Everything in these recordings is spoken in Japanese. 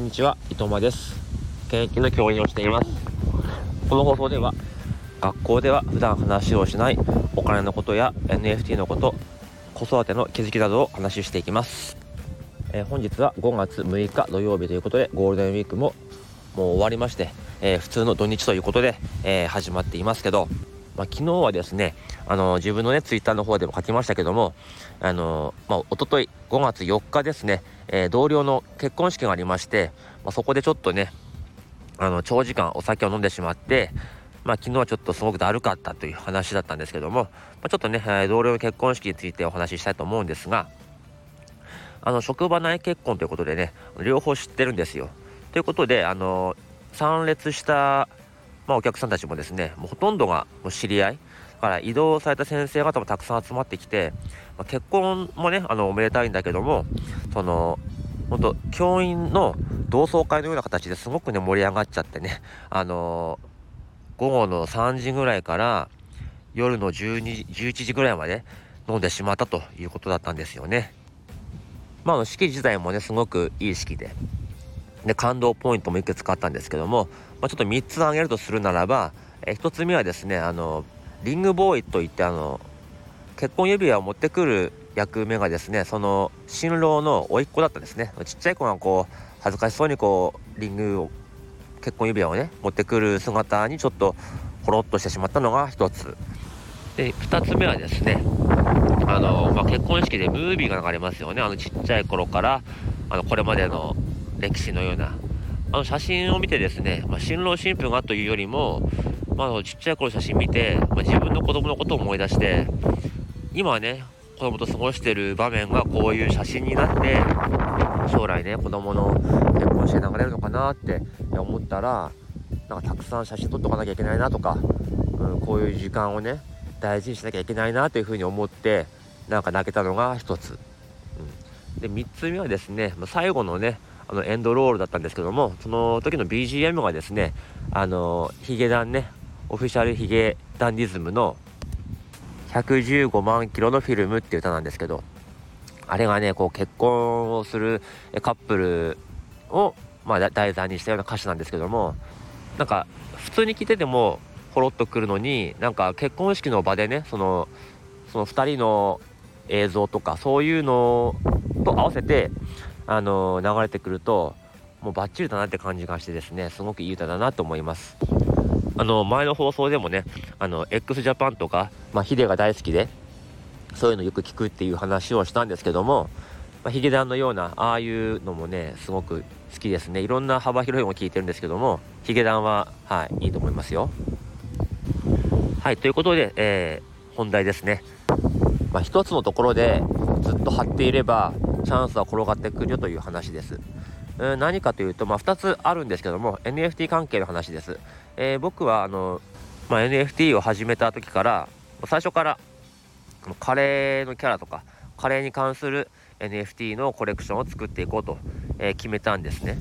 こんにちは伊藤間です。現役の教員をしています。この放送では学校では普段話をしないお金のことや NFT のこと子育ての気づきなどを話していきます、えー、本日は5月6日土曜日ということでゴールデンウィークももう終わりまして、えー、普通の土日ということで、えー、始まっていますけどまあ、昨日はですね、あの自分のね、ツイッターの方でも書きましたけども、あのまあ、おととい5月4日ですね、えー、同僚の結婚式がありまして、まあ、そこでちょっとね、あの長時間お酒を飲んでしまって、まあ、昨日はちょっとすごくだるかったという話だったんですけども、まあ、ちょっとねえ、同僚の結婚式についてお話ししたいと思うんですが、あの職場内結婚ということでね、両方知ってるんですよ。ということで、あの参列したまあ、お客さんたちもですねもうほとんどがもう知り合いから移動された先生方もたくさん集まってきて、まあ、結婚もねあのおめでたいんだけどもその本当教員の同窓会のような形ですごくね盛り上がっちゃってねあのー、午後の3時ぐらいから夜の12 11時ぐらいまで飲んでしまったということだったんですよね。まあ、式自体もねすごくいい式でで感動ポイントもいくつかあったんですけども、まあ、ちょっと3つ挙げるとするならば、え1つ目はですねあのリングボーイといってあの結婚指輪を持ってくる役目がですねその新郎の甥っ子だったんですね。ちっちゃい子がこう恥ずかしそうにこうリングを結婚指輪をね持ってくる姿にちょっとほろっとしてしまったのが1つ。で2つ目はですねあの、まあ、結婚式でムービーが流れますよね。あのちっちゃい頃からあのこれまでの歴史のような。あの写真を見てですね、まあ、新郎新婦がというよりも、まあ、ちっちゃい頃写真見て、まあ、自分の子供のことを思い出して今はね子供と過ごしてる場面がこういう写真になって将来ね子供の結婚して流れるのかなって思ったらなんかたくさん写真撮っとかなきゃいけないなとか、うん、こういう時間をね大事にしなきゃいけないなというふうに思ってなんか泣けたのが一つ、うん、で3つ目はですね最後のねあのエンドロールだったんですけどもその時の BGM がですねあのヒゲダンねオフィシャルヒゲダンディズムの115万キロのフィルムっていう歌なんですけどあれがねこう結婚をするカップルを、まあ、題材にしたような歌詞なんですけどもなんか普通に聴いててもほろっとくるのになんか結婚式の場でねそのその2人の映像とかそういうのと合わせてあの流れてくるともうバッチリだなって感じがしてですねすごくいい歌だなと思います。あの前の放送でもねあの x ジャパンとか、まあ、ヒデが大好きでそういうのよく聞くっていう話をしたんですけども、まあ、ヒゲダンのようなああいうのもねすごく好きですね。いろんな幅広いのを聞いてるんですけどもヒゲダンははいいいと思いますよ。はいということで、えー、本題ですね。まあ、一つのところでずっと張っていればチャンスは転がってくるよという話です。うん、何かというと、まあ、2つあるんですけども NFT 関係の話です。えー、僕はあの、まあ、NFT を始めた時から最初からカレーのキャラとかカレーに関する NFT のコレクションを作っていこうと、えー、決めたんですね。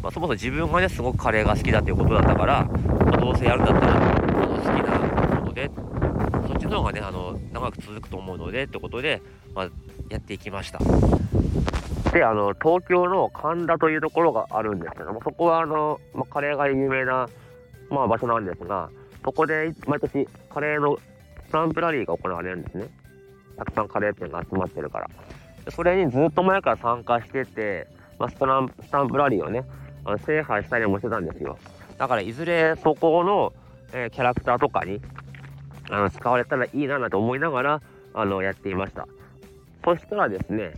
まあ、そもそも自分がねすごくカレーが好きだということだったから、まあ、どうせやるんだったらあの好きなものでそっちの方がねあの長く続くと思うのでってことで、まあ、やっていきましたであの東京の神田というところがあるんですけどもそこはあの、ま、カレーが有名な、まあ、場所なんですがそこで毎年カレーのスタンプラリーが行われるんですね。たくさんカレー店が集まってるから。それにずっと前から参加してて、まあ、スタンスタンプラリーをねあの制覇したりもしてたんですよ。だからいずれそこの、えー、キャラクターとかにあの使われたらいいななんて思いながらあのやっていました。そしたらですね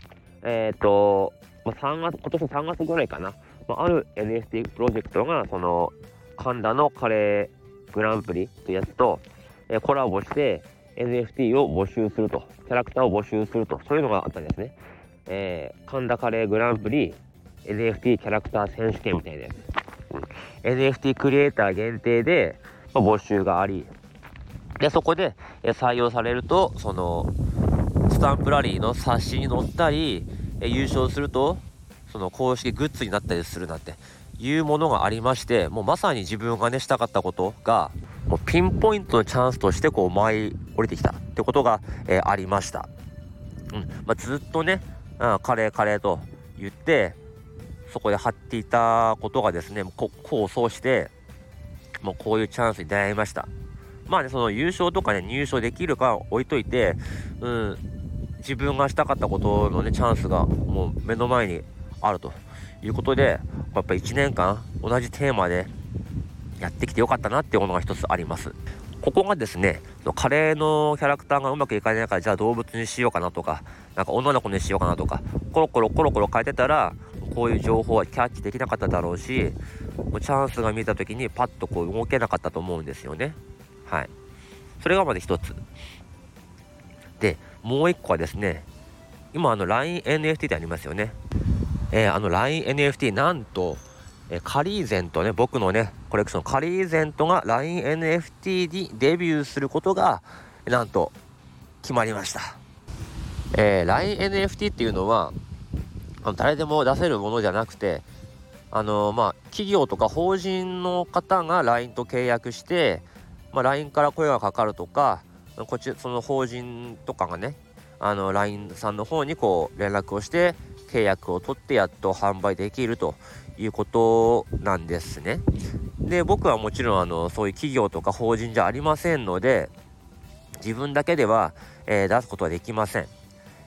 えっ、ー、と、ま、3月今年3月ぐらいかな、まあ、ある NFT プロジェクトがその神田のカレーグランプリというやつと、えー、コラボして NFT を募集するとキャラクターを募集するとそういうのがあったんですね、えー、神田カレーグランプリ NFT キャラクター選手権みたいなやつ、うん、NFT クリエイター限定で、まあ、募集があり。でそこで採用されるとそのスタンプラリーの冊子に載ったり優勝するとその公式グッズになったりするなんていうものがありましてもうまさに自分がねしたかったことがもうピンポイントのチャンスとしてこう舞い降りてきた。ってことが、えー、ありました、うん。まあ、ずっとね、うん、カレーカレーと言ってそこで貼っていたことがですねこうそうしてもうこういうチャンスに出会いました。まあねその優勝とかね入賞できるか置いといてうん。自分がしたかったことのねチャンスがもう目の前にあると。いうことでやっぱ1年間同じテーマでやってきてよかったなっていうものが一つあります。ここがですねカレーのキャラクターがうまくいかないからじゃあ動物にしようかなとかなんか女の子にしようかなとかコロコロコロコロ変えてたらこういう情報はキャッチできなかっただろうしもうチャンスが見えた時にパッとこう動けなかったと思うんですよね。はい。それがまず一つ。もう一個はですね今あの LINENFT ってありますよね。えー、あの LINENFT なんとえカリーゼントね僕のねコレクションカリーゼントが LINENFT にデビューすることがなんと決まりました、えー、LINENFT っていうのはあの誰でも出せるものじゃなくてあの、まあ企業とか法人の方が LINE と契約して、まあ、LINE から声がかかるとかこっちその法人とかがねあの LINE さんの方にこう連絡をして契約を取ってやっと販売できるということなんですね。で僕はもちろんあのそういう企業とか法人じゃありませんので自分だけでは、えー、出すことはできません。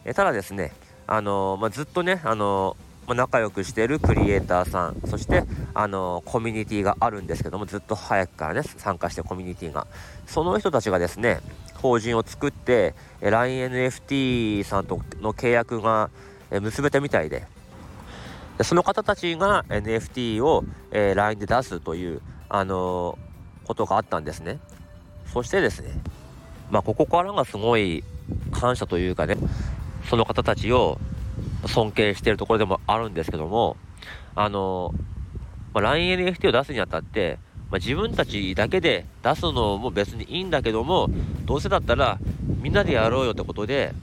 え、ただですね、あのー、まあ、ずっとね、あのま、仲良くしてるクリエイターさんそして、あのコミュニティがあるんですけどもずっと早くからね参加してコミュニティがその人たちがですね法人を作って LINENFT さんとの契約が結べたみたいででその方たちが NFT を、え、LINE で出すという、あの、ことがあったんですね。そしてですね、まあ、ここからがすごい感謝というかね、その方たちを尊敬しているところでもあるんですけども、あの、まあ、LINENFT を出すにあたって、まあ、自分たちだけで出すのも別にいいんだけども、どうせだったらみんなでやろうよってことで、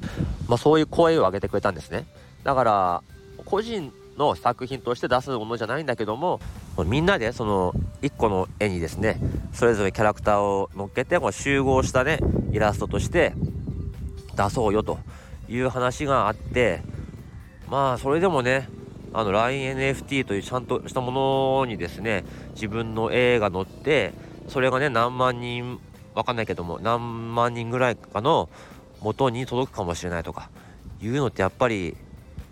まあ、そういう声を上げてくれたんですね。だから、個人の作品として出すものじゃないんだけどもみんなでその1個の絵にですねそれぞれキャラクターを乗っけてこう集合したねイラストとして出そうよという話があってまあそれでもねあの LINENFT というちゃんとしたものにですね自分の絵が載ってそれがね何万人わかんないけども何万人ぐらいかの元に届くかもしれないとかいうのってやっぱり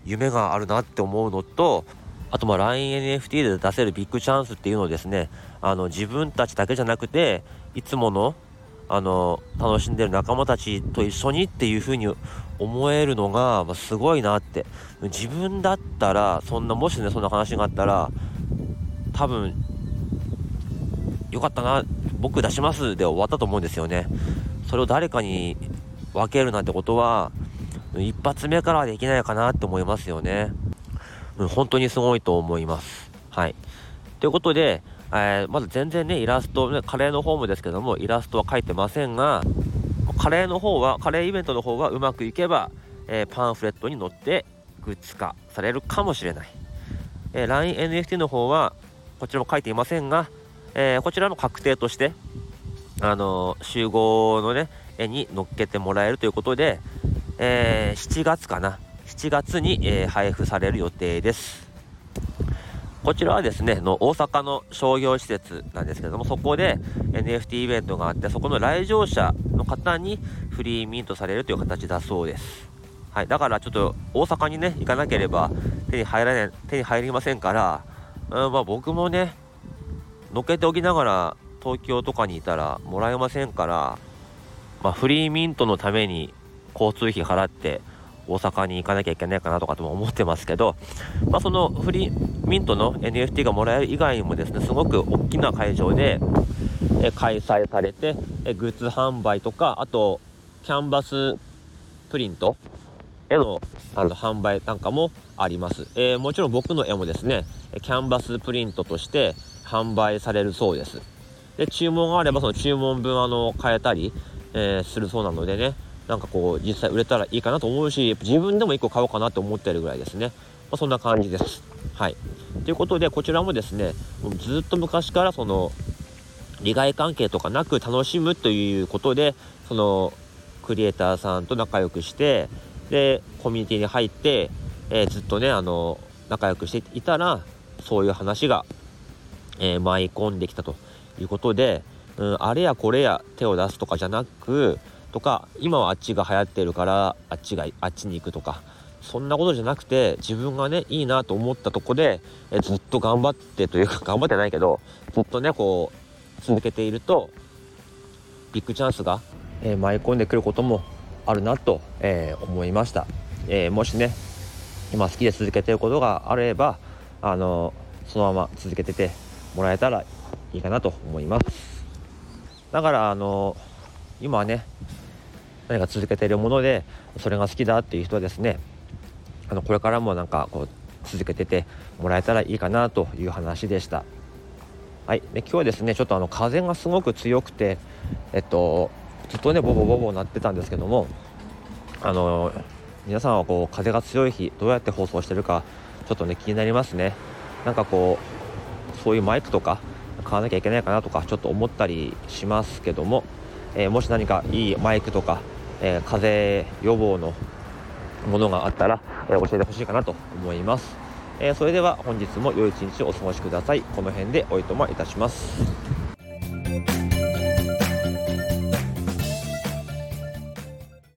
夢があるなって思うのとあとまあ LINENFT で出せるビッグチャンスっていうのをですねあの自分たちだけじゃなくていつものあの楽しんでる仲間たちと一緒にっていう風に思えるのが、まあ、すごいなって自分だったらそんなもしねそんな話があったら多分よかったな僕出しますで終わったと思うんですよねそれを誰かに分けるなんてことは一発目からはできないかなって思いますよね。本当にすごいと思います。はい。ということで、えー、まず全然ね、イラスト、ね、カレーの方もですけども、イラストは描いてませんが、カレーの方は、カレーイベントの方がうまくいけば、えー、パンフレットに載ってグッズ化されるかもしれない。え、LINENFT の方は、こちらも書いていませんが、え、こちらも確定として、あの集合のね、絵に載っけてもらえるということで、えー、7月かな7月に、えー、配布される予定ですこちらはですねの大阪の商業施設なんですけどもそこで NFT イベントがあってそこの来場者の方にフリーミントされるという形だそうです。はい、だからちょっと大阪にね行かなければ手に入らない手に入りませんから、うんまあ、僕もねのけておきながら東京とかにいたらもらえませんから、まあ、フリーミントのために交通費払って大阪に行かなきゃいけないかなとかとも思ってますけど、まあ、そのフリーミントの NFT がもらえる以外にもですねすごく大きな会場でえ開催されてえグッズ販売とかあとキャンバスプリント絵のあの販売なんかもあります、えー、もちろん僕の絵もですねキャンバスプリントとして販売されるそうです。で注文があればその注文分あの変えたり、えー、するそうなのでねなんかこう実際売れたらいいかなと思うし自分でも1個買おうかなと思ってるぐらいですね、まあ、そんな感じです。はいということでこちらもですねずっと昔からその利害関係とかなく楽しむということでそのクリエイターさんと仲良くしてでコミュニティに入って、えー、ずっとねあの仲良くしていたらそういう話が、えー、舞い込んできたということで、うん、あれやこれや手を出すとかじゃなくとか今はあっちが流行ってるからあっちがあっちに行くとかそんなことじゃなくて自分がねいいなと思ったとこでえずっと頑張ってというか 頑張ってないけどずっとねこう続けているとビッグチャンスが、えー、舞い込んでくることもあるなと、えー、思いました、えー、もしね今好きで続けてることがあればあのそのまま続けててもらえたらいいかなと思います。だからあの今はね何か続けているものでそれが好きだっていう人はですねあのこれからもなんかこう続けててもらえたらいいかなという話でした。はい、で今日はですねちょっとあの風がすごく強くてえっとずっとねボボボボ鳴ってたんですけどもあの皆さんはこう風が強い日どうやって放送してるかちょっとね気になりますねなんかこうそういうマイクとか買わなきゃいけないかなとかちょっと思ったりしますけども、えー、もし何かいいマイクとか、えー、風予防のものがあったら、えー、教えてほしいかなと思います、えそれでは本日も良い一日をお過ごしください。この辺でおいとまいたします。